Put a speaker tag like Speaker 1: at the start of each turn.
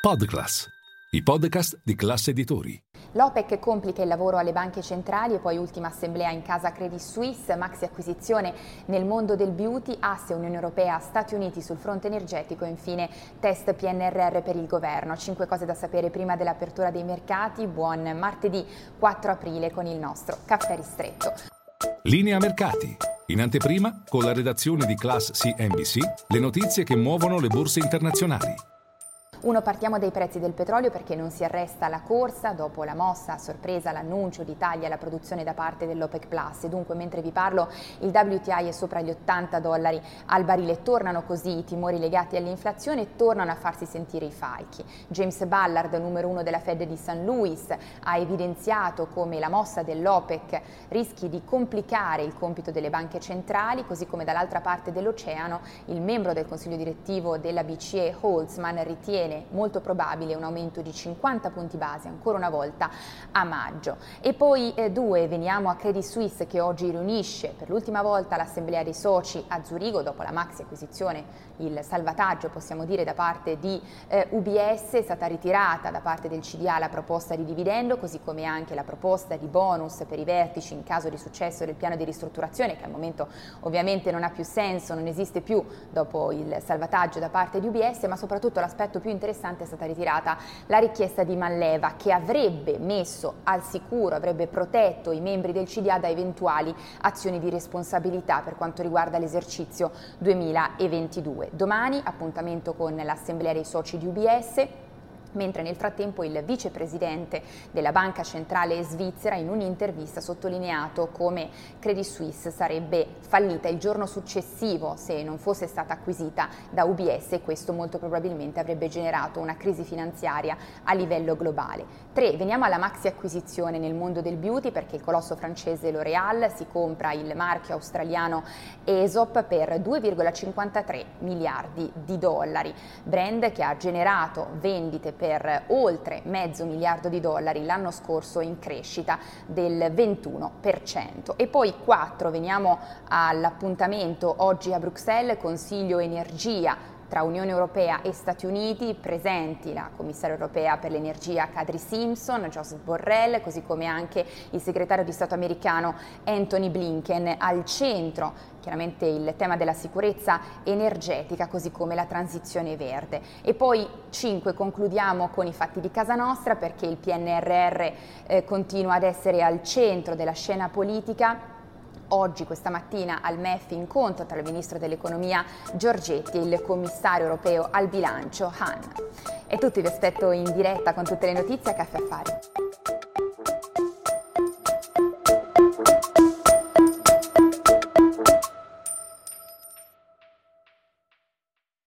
Speaker 1: Podclass, i podcast di classe editori.
Speaker 2: L'OPEC complica il lavoro alle banche centrali e poi ultima assemblea in casa Credit Suisse, maxi acquisizione nel mondo del beauty, asse Unione Europea, Stati Uniti sul fronte energetico e infine test PNRR per il governo. Cinque cose da sapere prima dell'apertura dei mercati. Buon martedì 4 aprile con il nostro caffè ristretto.
Speaker 1: Linea mercati. In anteprima, con la redazione di Class CNBC, le notizie che muovono le borse internazionali.
Speaker 2: Uno, partiamo dai prezzi del petrolio perché non si arresta la corsa dopo la mossa a sorpresa l'annuncio di tagli alla produzione da parte dell'OPEC Plus. Dunque, mentre vi parlo, il WTI è sopra gli 80 dollari al barile. Tornano così i timori legati all'inflazione e tornano a farsi sentire i falchi. James Ballard, numero uno della Fed di St. Louis, ha evidenziato come la mossa dell'OPEC rischi di complicare il compito delle banche centrali, così come dall'altra parte dell'oceano il membro del consiglio direttivo della BCE, Holtzman, ritiene ritiene molto probabile un aumento di 50 punti base ancora una volta a maggio. E poi eh, due, veniamo a Credit Suisse che oggi riunisce per l'ultima volta l'assemblea dei soci a Zurigo dopo la maxi acquisizione, il salvataggio possiamo dire da parte di eh, UBS, è stata ritirata da parte del CDA la proposta di dividendo così come anche la proposta di bonus per i vertici in caso di successo del piano di ristrutturazione che al momento ovviamente non ha più senso, non esiste più dopo il salvataggio da parte di UBS ma soprattutto l'aspetto più interessante è stata ritirata la richiesta di Malleva che avrebbe messo al sicuro, avrebbe protetto i membri del CDA da eventuali azioni di responsabilità per quanto riguarda l'esercizio 2022. Domani appuntamento con l'Assemblea dei soci di UBS mentre nel frattempo il vicepresidente della Banca Centrale Svizzera in un'intervista ha sottolineato come Credit Suisse sarebbe fallita il giorno successivo se non fosse stata acquisita da UBS e questo molto probabilmente avrebbe generato una crisi finanziaria a livello globale. 3. Veniamo alla maxi acquisizione nel mondo del beauty perché il colosso francese L'Oréal si compra il marchio australiano Aesop per 2,53 miliardi di dollari, brand che ha generato vendite per oltre mezzo miliardo di dollari l'anno scorso in crescita del 21%. E poi 4, veniamo all'appuntamento oggi a Bruxelles, Consiglio Energia tra Unione Europea e Stati Uniti, presenti la commissaria europea per l'energia Kadri Simpson, Joseph Borrell, così come anche il segretario di Stato americano Anthony Blinken, al centro chiaramente il tema della sicurezza energetica, così come la transizione verde. E poi 5 concludiamo con i fatti di casa nostra perché il PNRR eh, continua ad essere al centro della scena politica Oggi, questa mattina, al MEF incontro tra il Ministro dell'Economia Giorgetti e il Commissario europeo al bilancio Han. È tutto, vi aspetto in diretta con tutte le notizie a Caffè Affari.